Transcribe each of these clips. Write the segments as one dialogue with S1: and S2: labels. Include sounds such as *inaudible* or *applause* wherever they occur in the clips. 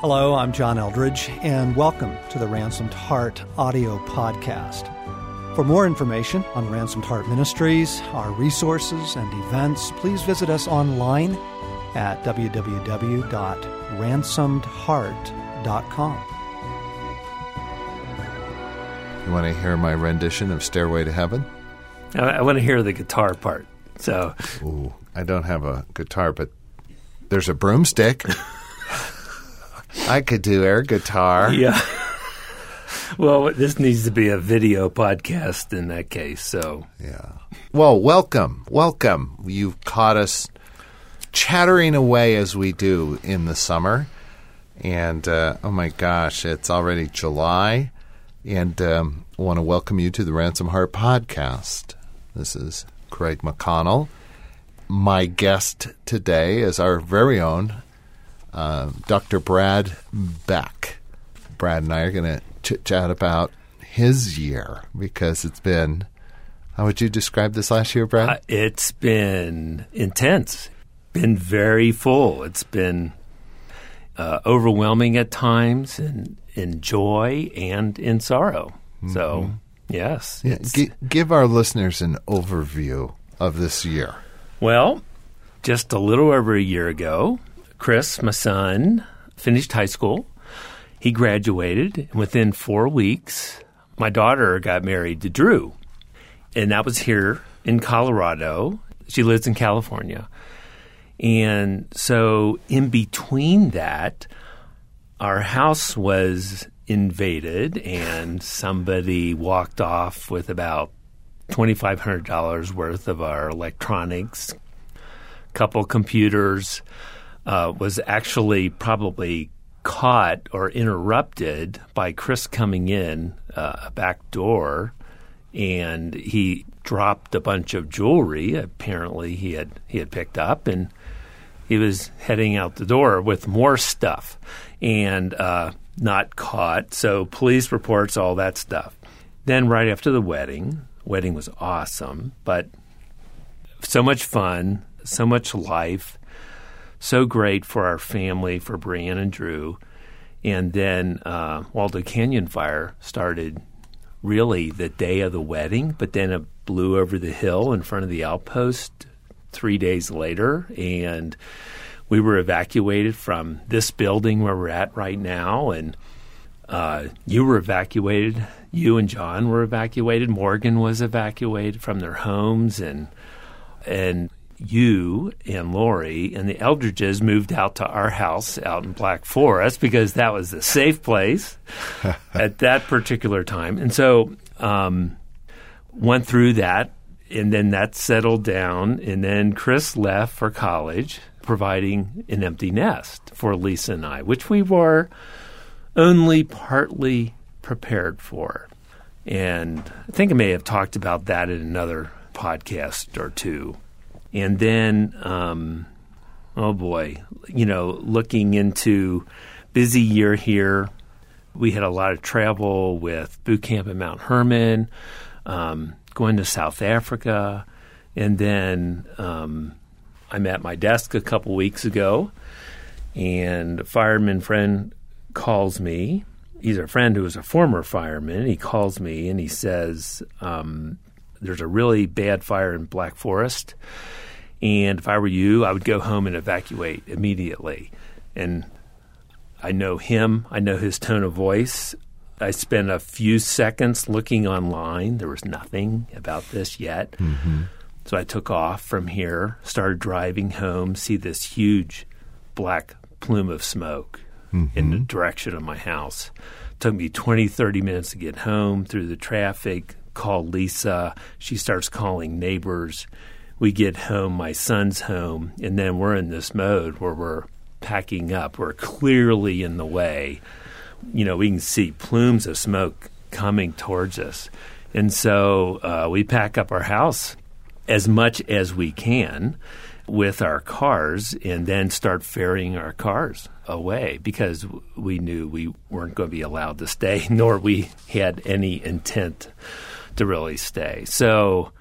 S1: Hello, I'm John Eldredge, and welcome to the Ransomed Heart audio podcast. For more information on Ransomed Heart Ministries, our resources, and events, please visit us online at www.ransomedheart.com.
S2: You want to hear my rendition of Stairway to Heaven?
S3: I, I want to hear the guitar part. So,
S2: Ooh, I don't have a guitar, but there's a broomstick. *laughs* I could do air guitar.
S3: yeah. *laughs* well, this needs to be a video podcast in that case. So,
S2: Yeah. Well, welcome. Welcome. You've caught us chattering away as we do in the summer. And uh, oh my gosh, it's already July. And um, I want to welcome you to the Ransomed Heart podcast. This is Craig McConnell. My guest today is our very own uh, Dr. Brad Beck. Brad and I are going to chit chat about his year because it's been. How would you describe this last year, Brad?
S3: uh, it's been intense, been very full. It's been uh, overwhelming at times, and in joy and in sorrow. So, yes.
S2: yeah, gi- give our listeners an overview of this year.
S3: Well, just a little over a year ago, Chris, my son, finished high school. He graduated. and Within four weeks, my daughter got married to Drew. And that was here in Colorado. She lives in California. And so, in between that, our house was invaded, and somebody walked off with about $2,500 worth of our electronics, couple computers, uh, was actually probably caught or interrupted by Chris coming in uh, a back door, and he dropped a bunch of jewelry. Apparently, he had he had picked up, and he was heading out the door with more stuff, and uh, not caught. So police reports, all that stuff. Then right after the wedding, wedding was awesome, but so much fun, so much life, so great for our family, for Brian and Drew. And then uh, Waldo Canyon fire started really the day of the wedding, but then it blew over the hill in front of the outpost three days later. And we were evacuated from this building where we're at right now. And uh, you were evacuated. You and John were evacuated. Morgan was evacuated from their homes, and and you and Lori and the Eldredges moved out to our house out in Black Forest because that was the safe place *laughs* at that particular time. And so um, went through that, and then that settled down. And then Chris left for college, providing an empty nest for Lisa and I, which we were only partly prepared for. And I think I may have talked about that in another podcast or two. And then, um, oh boy, you know, looking into busy year here, we had a lot of travel with boot camp in Mount Hermon, um, going to South Africa, and then um, I'm at my desk a couple weeks ago, and a fireman friend calls me. He's a friend who was a former fireman. He calls me and he says, um, "There's a really bad fire in Black Forest, and if I were you, I would go home and evacuate immediately." And I know him. I know his tone of voice. I spent a few seconds looking online. There was nothing about this yet. Mm-hmm. So I took off from here, started driving home, see this huge black plume of smoke in the mm-hmm. direction of my house. Took me 20, 30 minutes to get home through the traffic, call Lisa. She starts calling neighbors. We get home, my son's home, and then we're in this mode where we're packing up. We're clearly in the way. You know, we can see plumes of smoke coming towards us. And so uh, we pack up our house as much as we can with our cars and then start ferrying our cars away because we knew we weren't going to be allowed to stay, *laughs* nor we had any intent to really stay. So,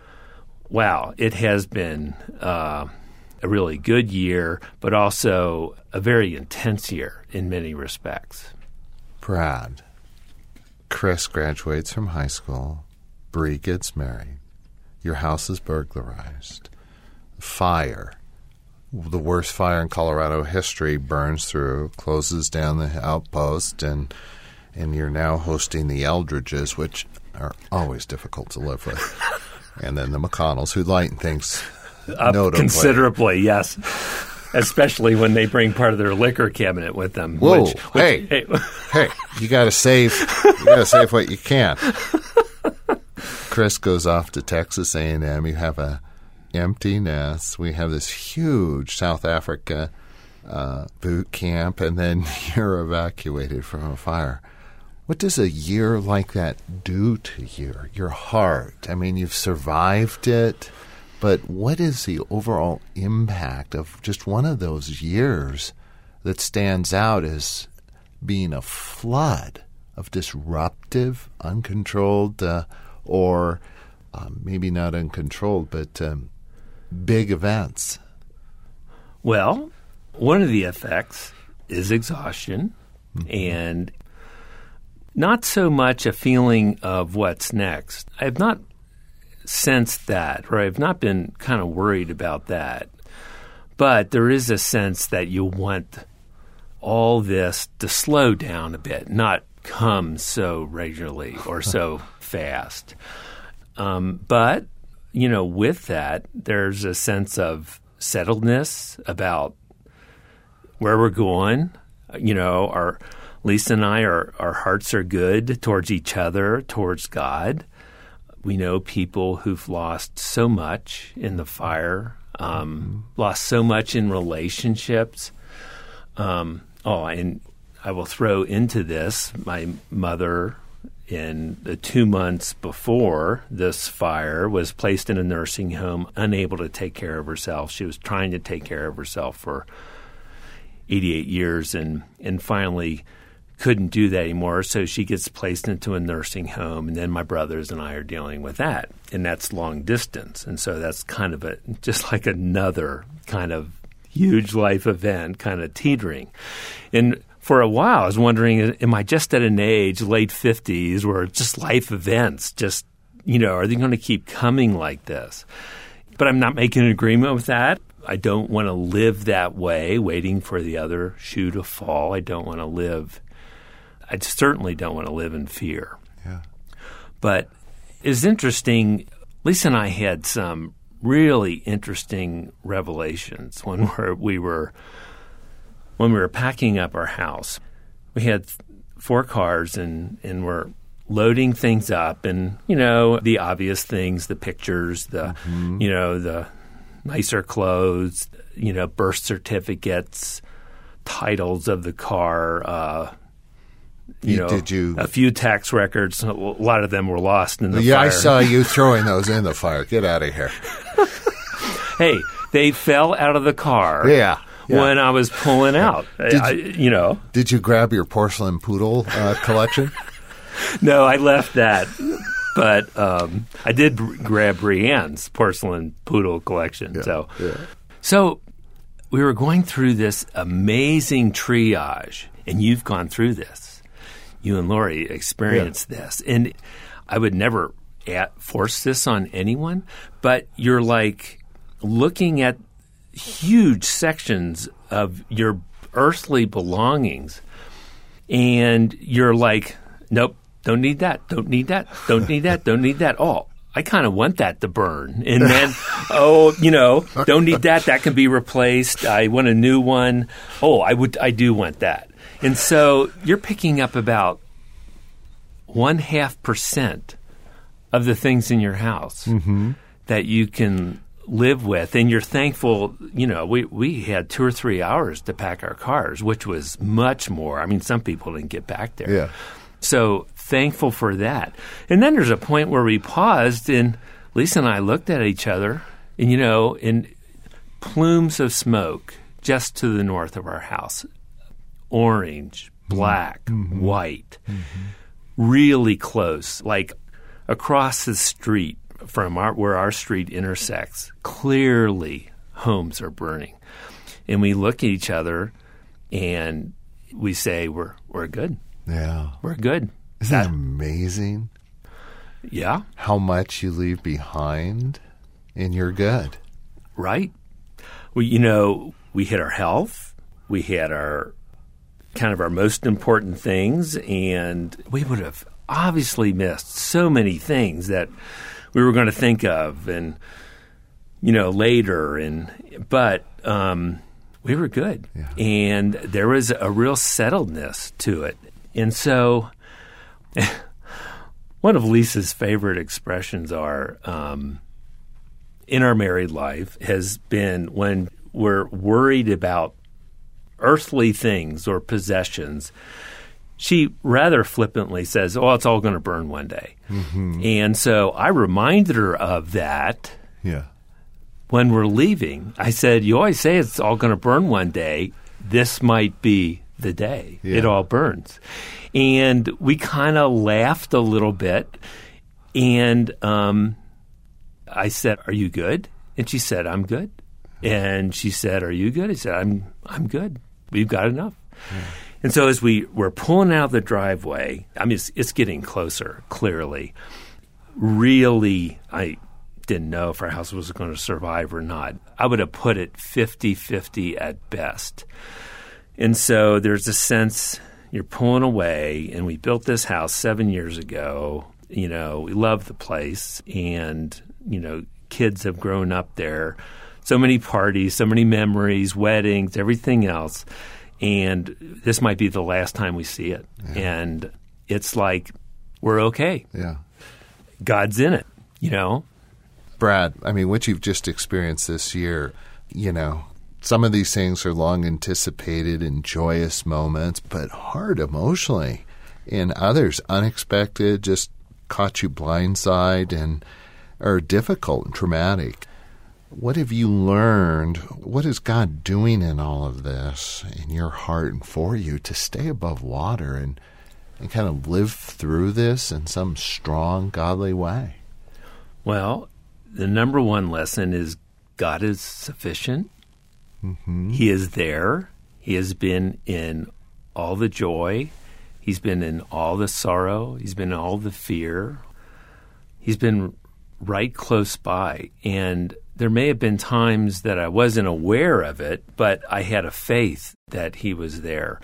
S3: wow, it has been uh, a really good year, but also a very intense year in many respects.
S2: Brad, Chris graduates from high school. Bree gets married. Your house is burglarized. Fire. The worst fire in Colorado history burns through, closes down the outpost, and and you're now hosting the Eldredges, which are always difficult to live with. *laughs* and then the McConnells, who lighten things
S3: Up
S2: notably.
S3: considerably, yes. Especially when they bring part of their liquor cabinet with them.
S2: Whoa,
S3: which- which-
S2: hey. hey, you got to save. You got to save what you can. Chris goes off to Texas A&M. You have a empty nest. We have this huge South Africa uh, boot camp, and then *laughs* you're evacuated from a fire. What does a year like that do to you, your heart? I mean, you've survived it, but what is the overall impact of just one of those years that stands out as being a flood of disruptive, uncontrolled, uh, or um, maybe not uncontrolled, but um, big events?
S3: Well, one of the effects is exhaustion and not so much a feeling of what's next. I have not sensed that, or I've not been kind of worried about that. But there is a sense that you want all this to slow down a bit, not come so regularly or so *laughs* fast. Um, but, you know, with that, there's a sense of settledness about where we're going. You know, our Lisa and I, our, our hearts are good towards each other, towards God. We know people who've lost so much in the fire, um, lost so much in relationships. Um, oh, and I will throw into this my mother in the two months before this fire was placed in a nursing home, unable to take care of herself. She was trying to take care of herself for 88 years and, and finally couldn't do that anymore. So she gets placed into a nursing home. And then my brothers and I are dealing with that. And that's long distance. And so that's kind of a just like another kind of huge life event kind of teetering. And for a while, I was wondering, am I just at an age, late 50s, where just life events just, you know, are they going to keep coming like this? But I'm not making an agreement with that. I don't want to live that way, waiting for the other shoe to fall. I don't want to live, I certainly don't want to live in fear.
S2: Yeah.
S3: But it's interesting. Lisa and I had some really interesting revelations when *laughs* we're, we were when we were packing up our house. We had four cars and and we're loading things up and you know the obvious things, the pictures, the you know the nicer clothes, you know birth certificates, titles of the car. Uh, you, know,
S2: did you-
S3: a few tax records? A lot of them were lost in the fire.
S2: yeah, I saw you *laughs* throwing those in the fire. Get out of here. *laughs*
S3: hey, they fell out of the car.
S2: Yeah. yeah.
S3: When I was pulling out, I, you know,
S2: Did you grab your porcelain poodle uh, *laughs* collection?
S3: no, I left that, but um, I did grab Brienne's porcelain poodle collection. so, so we were going through this amazing triage, and you've gone through this. You and Lori experienced this, and I would never at, force this on anyone, but you're like looking at huge sections of your earthly belongings, and you're like, nope, don't need that, don't need that, don't need that, don't need that. Oh, I kind of want that to burn. And then, *laughs* oh, you know, don't need that, that can be replaced. I want a new one. Oh, I would, I do want that. And so you're picking up about one half percent of the things in your house mm-hmm. that you can live with. And you're thankful you know we, we had two or three hours to pack our cars which was much more. I mean some people didn't get back there.
S2: Yeah.
S3: so thankful for that. And then there's a point where we paused and lisa and i looked at each other and you know in plumes of smoke just to the north of our house orange mm-hmm. black mm-hmm. white mm-hmm. really close, like across the street from our, where our street intersects, clearly homes are burning. And we look at each other and we say, we're, we're good.
S2: Yeah.
S3: We're good.
S2: Isn't that amazing?
S3: Yeah.
S2: How much you leave behind and you're good.
S3: Right. We, you know, we hit our health. We had our kind of our most important things, and we would have obviously missed so many things that we were going to think of, and you know, later. And but um, we were good,
S2: Yeah.
S3: and there was a real settledness to it, and so. *laughs* One of Lisa's favorite expressions are um, in our married life has been when we're worried about earthly things or possessions. She rather flippantly says, "Oh, it's all going to burn one day," and so I reminded her of that
S2: Yeah.
S3: when we're leaving. I said, "You always say it's all going to burn one day. This might be the day it all burns." And we kind of laughed a little bit, and um, I said, "Are you good?" And she said, "I'm good." And she said, "Are you good?" I said, "I'm I'm good. We've got enough." And so as we were pulling out of the driveway, I mean, it's, it's getting closer, clearly. Really, I didn't know if our house was going to survive or not. I would have put it 50 50 at best. And so there's a sense you're pulling away, and we built this house seven years ago. You know, we love the place, and, you know, kids have grown up there. So many parties, so many memories, weddings, everything else. And this might be the last time we see it. And it's like, we're okay.
S2: Yeah.
S3: God's in it, you know?
S2: Brad, I mean, what you've just experienced this year, you know, some of these things are long anticipated and joyous moments, but hard emotionally. And others, unexpected, just caught you blindside and are difficult and traumatic. What have you learned? What is God doing in all of this in your heart and for you to stay above water and, and kind of live through this in some strong, godly way?
S3: Well, the number one lesson is God is sufficient. Mm-hmm. He is there. He has been in all the joy. He's been in all the sorrow. He's been in all the fear. He's been right close by. And there may have been times that I wasn't aware of it, but I had a faith that He was there.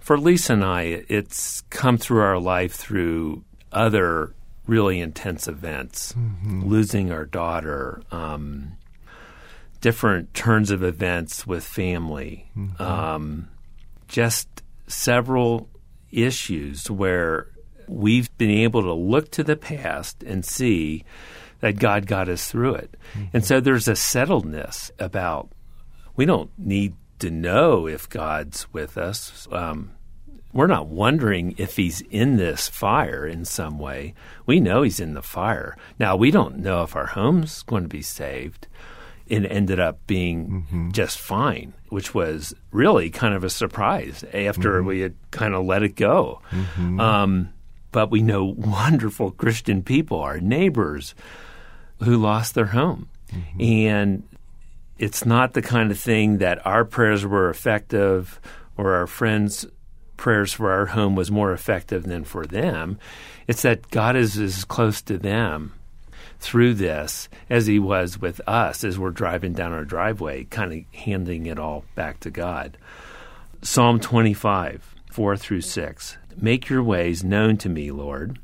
S3: For Lisa and I, it's come through our life through other really intense events, losing our daughter, um, different turns of events with family, um, just several issues where we've been able to look to the past and see that God got us through it. And so there's a settledness about we don't need to know if God's with us. Um, we're not wondering if he's in this fire in some way. We know he's in the fire. Now, we don't know if our home's going to be saved. It ended up being just fine, which was really kind of a surprise after we had kind of let it go. Um, but we know *laughs* wonderful Christian people, our neighbors, who lost their home. Mm-hmm. And it's not the kind of thing that our prayers were effective or our friends' prayers for our home was more effective than for them. It's that God is as close to them through this as he was with us as we're driving down our driveway, kind of handing it all back to God. Psalm 25, 4 through 6. Make your ways known to me, Lord.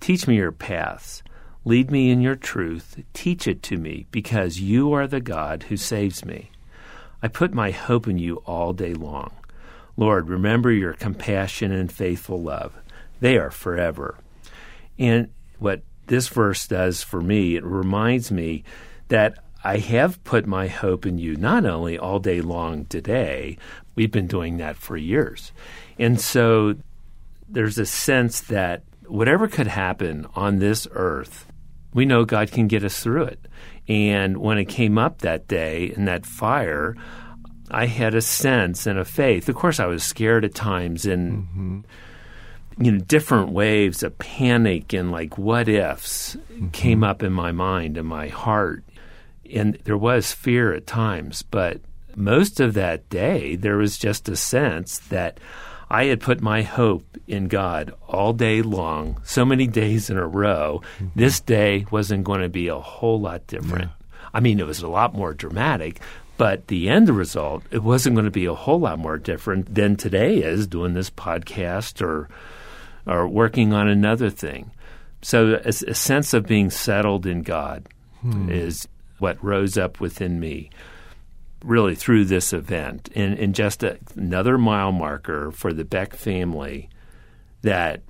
S3: Teach me your paths. Lead me in your truth. Teach it to me, because you are the God who saves me. I put my hope in you all day long. Lord, remember your compassion and faithful love. They are forever. And what this verse does for me, it reminds me that I have put my hope in you not only all day long today, we've been doing that for years. And so there's a sense that whatever could happen on this earth, we know God can get us through it. And when it came up that day in that fire, I had a sense and a faith. Of course, I was scared at times and mm-hmm. you know different waves of panic and like what ifs mm-hmm. came up in my mind and my heart And there was fear at times, but most of that day, there was just a sense that I had put my hope in God all day long, so many days in a row. Mm-hmm. This day wasn't going to be a whole lot different. Yeah. I mean, it was a lot more dramatic, but the end result, it wasn't going to be a whole lot more different than today is doing this podcast or or working on another thing. So a, a sense of being settled in God hmm. is what rose up within me really through this event and, and just a, another mile marker for the Beck family that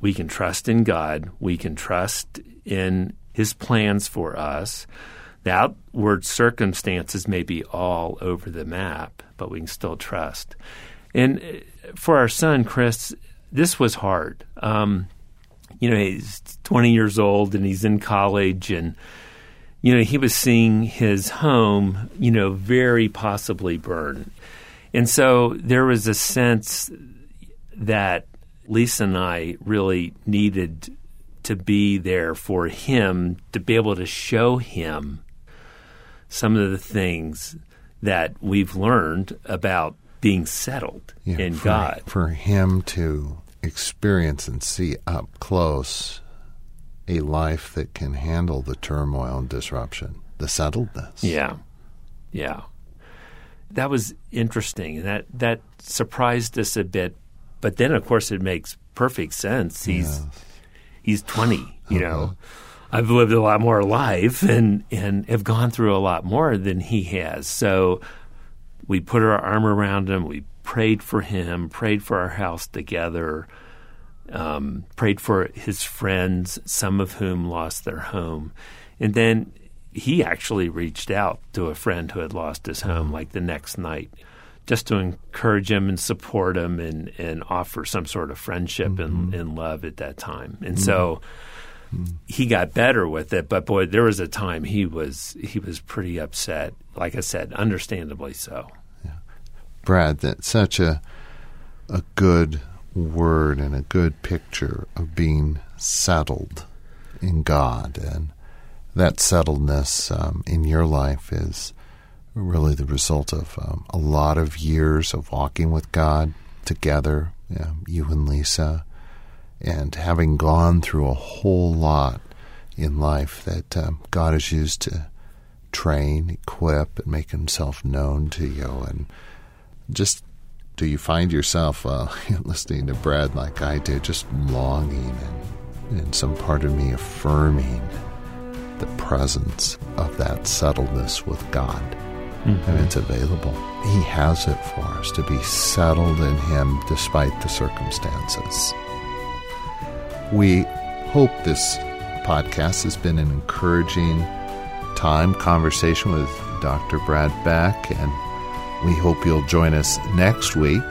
S3: we can trust in God, we can trust in His plans for us. The outward circumstances may be all over the map, but we can still trust. And uh, for our son, Chris, this was hard. Um, you know, he's 20 years old and he's in college and you know, he was seeing his home, you know, very possibly burn. And so there was a sense that Lisa and I really needed to be there for him to be able to show him some of the things that we've learned about being settled yeah, in
S2: for,
S3: God.
S2: For him to experience and see up close a life that can handle the turmoil and disruption, the settledness.
S3: Yeah. Yeah. That was interesting. That that surprised us a bit. But then of course it makes perfect sense. He's yes. he's 20, you know. Uh-huh. I've lived a lot more life and and have gone through a lot more than he has. So we put our arm around him, we prayed for him, prayed for our house together um, prayed for his friends, some of whom lost their home. And then he actually reached out to a friend who had lost his home like the next night just to encourage him and support him and, and offer some sort of friendship mm-hmm. and, and, love at that time. And mm-hmm. so mm-hmm. he got better with it, but boy, there was a time he was he was pretty upset. Like I said, understandably so. Yeah.
S2: Brad, that's such a a good word and a good picture of being settled in God. And that settledness um, in your life is really the result of um, a lot of years of walking with God together, you, and Lisa, and having gone through a whole lot in life that um, God has used to train, equip, and make Himself known to you. And just do you find yourself uh, *laughs* listening to Brad like I did, just longing and, and some part of me affirming the presence of that settledness with God? Mm-hmm. And it's available. He has it for us to be settled in Him despite the circumstances. We hope this podcast has been an encouraging time conversation with Dr. Brad Beck and we hope you'll join us next week.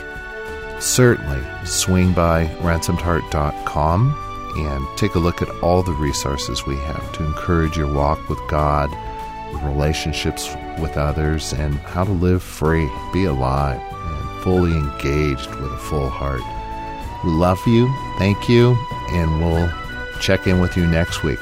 S2: Certainly, swing by ransomedheart.com and take a look at all the resources we have to encourage your walk with God, relationships with others, and how to live free, be alive, and fully engaged with a full heart. We love you, thank you, and we'll check in with you next week.